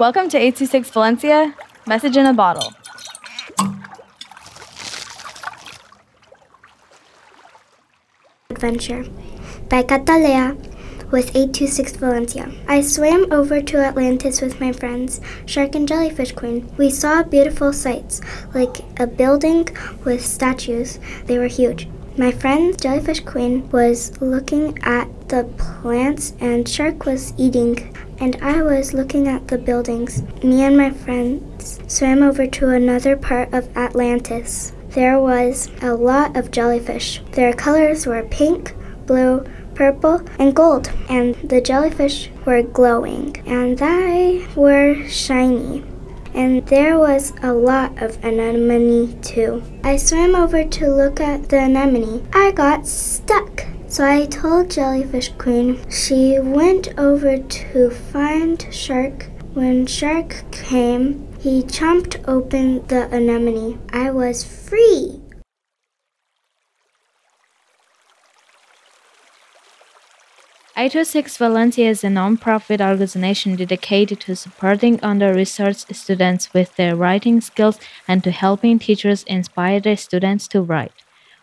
Welcome to 826 Valencia, message in a bottle. Adventure by Cataleya with 826 Valencia. I swam over to Atlantis with my friends, Shark and Jellyfish Queen. We saw beautiful sights, like a building with statues. They were huge. My friend Jellyfish Queen was looking at the plants and Shark was eating and I was looking at the buildings. Me and my friends swam over to another part of Atlantis. There was a lot of jellyfish. Their colors were pink, blue, purple, and gold, and the jellyfish were glowing, and they were shiny. And there was a lot of anemone too. I swam over to look at the anemone. I got stuck. So I told Jellyfish Queen. She went over to find Shark. When Shark came, he chomped open the anemone. I was free. Six Valencia is a non-profit organization dedicated to supporting under-researched students with their writing skills and to helping teachers inspire their students to write.